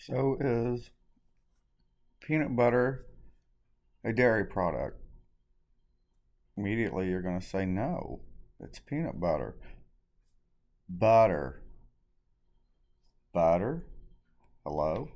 So is peanut butter a dairy product? Immediately you're going to say no, it's peanut butter. Butter. Butter? Hello?